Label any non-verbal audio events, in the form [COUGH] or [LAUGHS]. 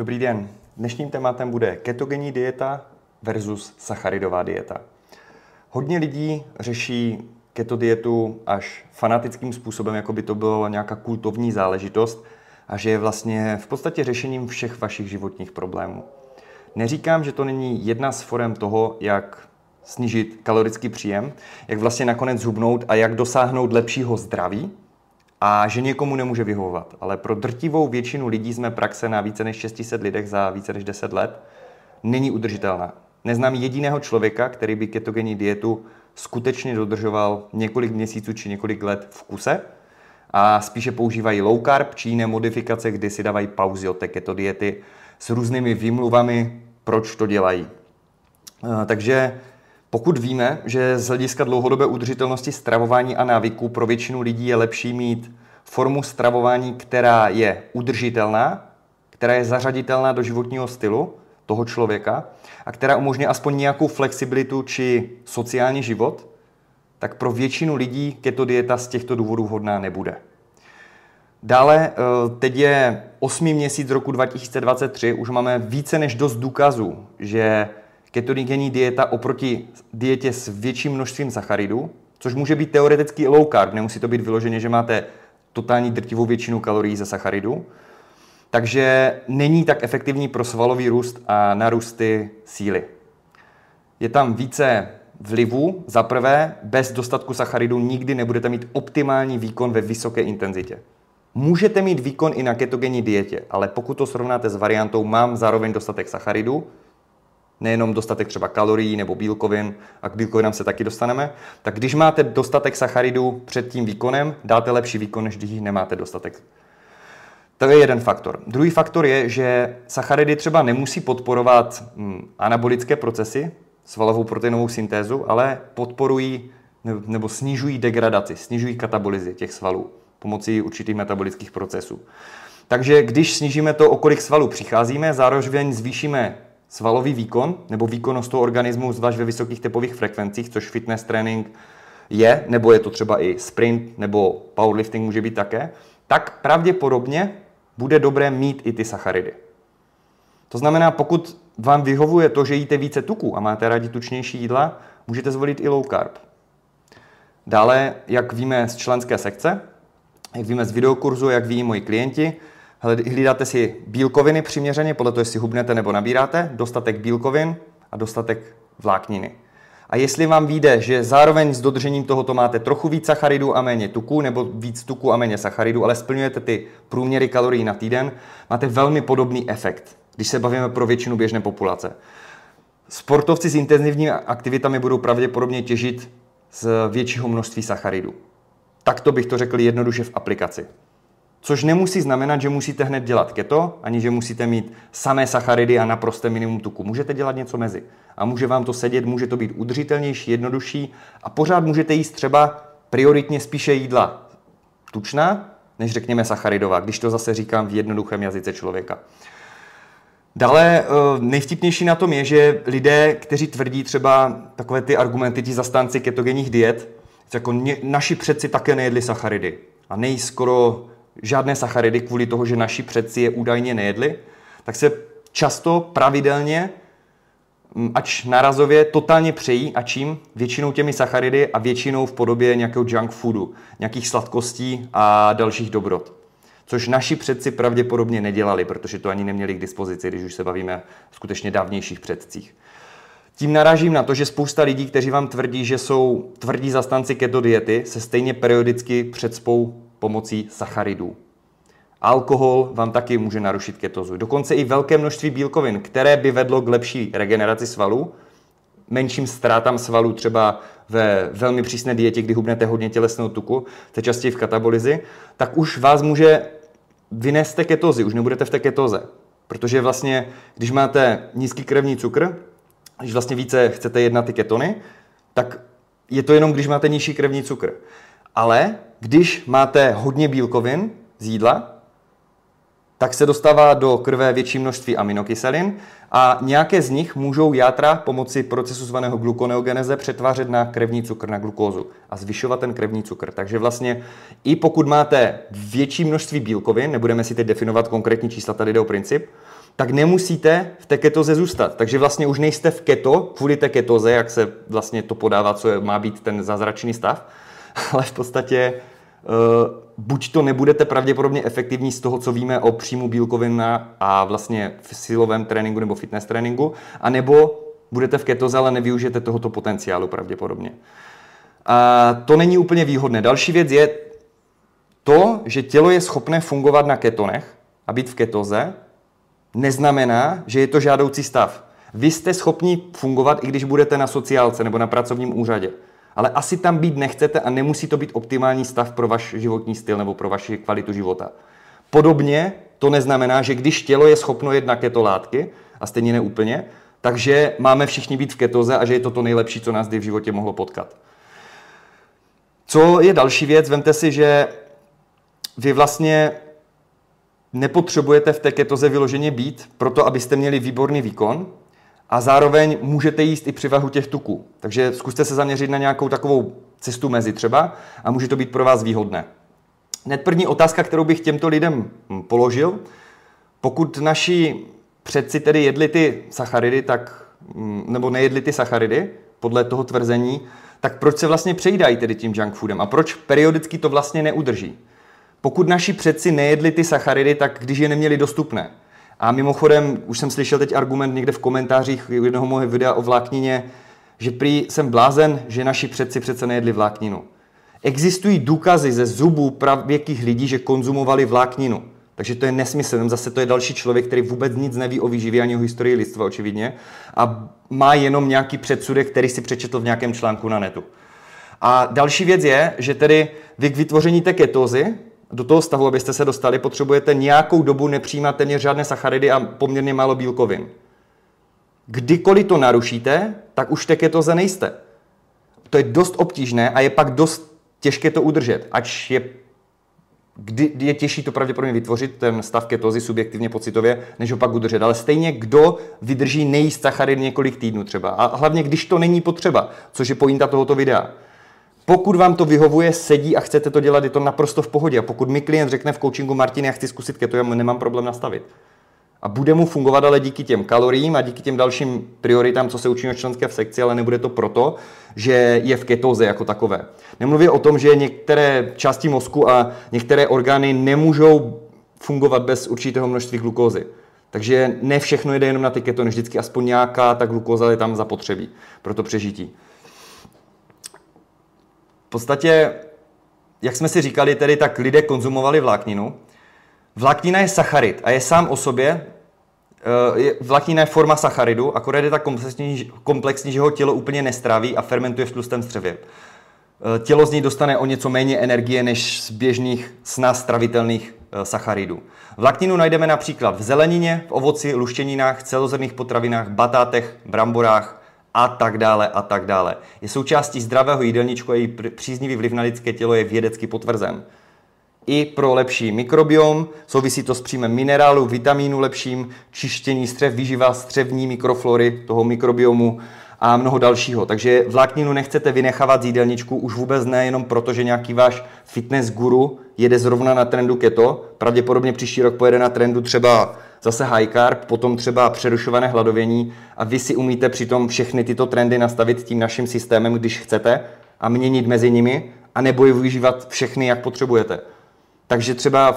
Dobrý den. Dnešním tématem bude ketogenní dieta versus sacharidová dieta. Hodně lidí řeší keto dietu až fanatickým způsobem, jako by to bylo nějaká kultovní záležitost a že je vlastně v podstatě řešením všech vašich životních problémů. Neříkám, že to není jedna z forem toho, jak snížit kalorický příjem, jak vlastně nakonec zhubnout a jak dosáhnout lepšího zdraví a že někomu nemůže vyhovovat. Ale pro drtivou většinu lidí jsme praxe na více než 600 lidech za více než 10 let není udržitelná. Neznám jediného člověka, který by ketogenní dietu skutečně dodržoval několik měsíců či několik let v kuse a spíše používají low carb či jiné modifikace, kdy si dávají pauzy od té keto diety s různými výmluvami, proč to dělají. Eh, takže pokud víme, že z hlediska dlouhodobé udržitelnosti stravování a návyků pro většinu lidí je lepší mít formu stravování, která je udržitelná, která je zařaditelná do životního stylu toho člověka a která umožňuje aspoň nějakou flexibilitu či sociální život, tak pro většinu lidí keto dieta z těchto důvodů vhodná nebude. Dále, eh, teď je 8. měsíc roku 2023, už máme více než dost důkazů, že ketogenní dieta oproti dietě s větším množstvím sacharidů, což může být teoreticky low carb, nemusí to být vyloženě, že máte totální drtivou většinu kalorií ze sacharidů, takže není tak efektivní pro svalový růst a narůsty síly. Je tam více vlivů. Za prvé, bez dostatku sacharidů nikdy nebudete mít optimální výkon ve vysoké intenzitě. Můžete mít výkon i na ketogenní dietě, ale pokud to srovnáte s variantou mám zároveň dostatek sacharidů, nejenom dostatek třeba kalorií nebo bílkovin, a k bílkovinám se taky dostaneme, tak když máte dostatek sacharidů před tím výkonem, dáte lepší výkon, než když nemáte dostatek. To je jeden faktor. Druhý faktor je, že sacharidy třeba nemusí podporovat hm, anabolické procesy, svalovou proteinovou syntézu, ale podporují nebo snižují degradaci, snižují katabolizy těch svalů pomocí určitých metabolických procesů. Takže když snížíme to, o kolik svalů přicházíme, zároveň zvýšíme svalový výkon nebo výkonnost toho organismu, zvlášť ve vysokých tepových frekvencích, což fitness training je, nebo je to třeba i sprint nebo powerlifting může být také, tak pravděpodobně bude dobré mít i ty sacharidy. To znamená, pokud vám vyhovuje to, že jíte více tuku a máte rádi tučnější jídla, můžete zvolit i low carb. Dále, jak víme z členské sekce, jak víme z videokurzu, jak ví moji klienti, hlídáte si bílkoviny přiměřeně, podle toho, jestli hubnete nebo nabíráte, dostatek bílkovin a dostatek vlákniny. A jestli vám vyjde, že zároveň s dodržením tohoto máte trochu víc sacharidů a méně tuku, nebo víc tuku a méně sacharidů, ale splňujete ty průměry kalorií na týden, máte velmi podobný efekt, když se bavíme pro většinu běžné populace. Sportovci s intenzivními aktivitami budou pravděpodobně těžit z většího množství sacharidů. Takto bych to řekl jednoduše v aplikaci. Což nemusí znamenat, že musíte hned dělat keto, ani že musíte mít samé sacharidy a naprosté minimum tuku. Můžete dělat něco mezi. A může vám to sedět, může to být udržitelnější, jednodušší a pořád můžete jíst třeba prioritně spíše jídla tučná, než řekněme sacharidová, když to zase říkám v jednoduchém jazyce člověka. Dále eh, nejvtipnější na tom je, že lidé, kteří tvrdí třeba takové ty argumenty, ti zastánci ketogenních diet, jako naši předci také nejedli sacharidy a nejí skoro žádné sacharidy kvůli toho, že naši předci je údajně nejedli, tak se často pravidelně, ač narazově, totálně přejí a čím? Většinou těmi sacharidy a většinou v podobě nějakého junk foodu, nějakých sladkostí a dalších dobrot. Což naši předci pravděpodobně nedělali, protože to ani neměli k dispozici, když už se bavíme o skutečně dávnějších předcích. Tím narážím na to, že spousta lidí, kteří vám tvrdí, že jsou tvrdí zastanci keto diety, se stejně periodicky předspou pomocí sacharidů. Alkohol vám taky může narušit ketozu. Dokonce i velké množství bílkovin, které by vedlo k lepší regeneraci svalů, menším ztrátám svalů třeba ve velmi přísné dietě, kdy hubnete hodně tělesného tuku, jste častěji v katabolizi, tak už vás může vynést té ketozy, už nebudete v té ketoze. Protože vlastně, když máte nízký krevní cukr, když vlastně více chcete jednat ty ketony, tak je to jenom, když máte nižší krevní cukr. Ale když máte hodně bílkovin z jídla, tak se dostává do krve větší množství aminokyselin a nějaké z nich můžou játra pomocí procesu zvaného glukoneogeneze přetvářet na krevní cukr, na glukózu a zvyšovat ten krevní cukr. Takže vlastně i pokud máte větší množství bílkovin, nebudeme si teď definovat konkrétní čísla, tady jde o princip, tak nemusíte v té ketoze zůstat. Takže vlastně už nejste v keto kvůli té ketoze, jak se vlastně to podává, co má být ten zázračný stav, [LAUGHS] ale v podstatě uh, buď to nebudete pravděpodobně efektivní z toho, co víme o příjmu bílkovin a vlastně v silovém tréninku nebo fitness tréninku, anebo budete v ketoze, ale nevyužijete tohoto potenciálu pravděpodobně. A to není úplně výhodné. Další věc je to, že tělo je schopné fungovat na ketonech a být v ketoze, neznamená, že je to žádoucí stav. Vy jste schopni fungovat, i když budete na sociálce nebo na pracovním úřadě. Ale asi tam být nechcete a nemusí to být optimální stav pro váš životní styl nebo pro vaši kvalitu života. Podobně to neznamená, že když tělo je schopno jet na ketolátky, a stejně neúplně, takže máme všichni být v ketoze a že je to to nejlepší, co nás kdy v životě mohlo potkat. Co je další věc? Vemte si, že vy vlastně nepotřebujete v té ketoze vyloženě být, proto abyste měli výborný výkon a zároveň můžete jíst i přivahu těch tuků. Takže zkuste se zaměřit na nějakou takovou cestu mezi třeba a může to být pro vás výhodné. Hned první otázka, kterou bych těmto lidem položil, pokud naši předci tedy jedli ty sacharidy, tak, mm, nebo nejedli ty sacharidy, podle toho tvrzení, tak proč se vlastně přejídají tedy tím junk foodem a proč periodicky to vlastně neudrží? Pokud naši předci nejedli ty sacharidy, tak když je neměli dostupné. A mimochodem, už jsem slyšel teď argument někde v komentářích jednoho moje videa o vláknině, že prý jsem blázen, že naši předci přece nejedli vlákninu. Existují důkazy ze zubů pravěkých lidí, že konzumovali vlákninu. Takže to je nesmysl. Zase to je další člověk, který vůbec nic neví o výživě ani o historii lidstva, očividně, a má jenom nějaký předsudek, který si přečetl v nějakém článku na netu. A další věc je, že tedy vy k vytvoření té ketózy, do toho stavu, abyste se dostali, potřebujete nějakou dobu nepřijímat téměř žádné sacharidy a poměrně málo bílkovin. Kdykoliv to narušíte, tak už v té ketoze nejste. To je dost obtížné a je pak dost těžké to udržet, ač je kdy je těžší to pravděpodobně vytvořit, ten stav ketozy subjektivně pocitově, než ho pak udržet. Ale stejně kdo vydrží nejíst sacharid několik týdnů třeba. A hlavně, když to není potřeba, což je pointa tohoto videa. Pokud vám to vyhovuje, sedí a chcete to dělat, je to naprosto v pohodě. A pokud mi klient řekne v coachingu Martin, já chci zkusit keto, já nemám problém nastavit. A bude mu fungovat ale díky těm kaloriím a díky těm dalším prioritám, co se učí na členské v sekci, ale nebude to proto, že je v ketoze jako takové. Nemluví o tom, že některé části mozku a některé orgány nemůžou fungovat bez určitého množství glukózy. Takže ne všechno jde jenom na ty ketony, vždycky aspoň nějaká ta glukóza je tam zapotřebí pro to přežití. Podstatě, jak jsme si říkali, tedy tak lidé konzumovali vlákninu, Vláknina je sacharid a je sám o sobě, eh, vláknina je forma sacharidu, akorát je tak komplexní, komplexní, že ho tělo úplně nestráví a fermentuje v tlustém střevě. Eh, tělo z něj dostane o něco méně energie než z běžných snad stravitelných eh, sacharidů. Vlákninu najdeme například v zelenině, v ovoci, luštěninách, celozrných potravinách, batátech, bramborách a tak dále a tak dále. Je součástí zdravého jídelníčku a její příznivý vliv na lidské tělo je vědecky potvrzen i pro lepší mikrobiom. Souvisí to s příjmem minerálu, vitamínu lepším, čištění střev, výživa střevní mikroflory toho mikrobiomu a mnoho dalšího. Takže vlákninu nechcete vynechávat z jídelníčku už vůbec ne jenom proto, že nějaký váš fitness guru jede zrovna na trendu keto, pravděpodobně příští rok pojede na trendu třeba zase high carb, potom třeba přerušované hladovění a vy si umíte přitom všechny tyto trendy nastavit tím naším systémem, když chcete a měnit mezi nimi a nebo je využívat všechny, jak potřebujete. Takže třeba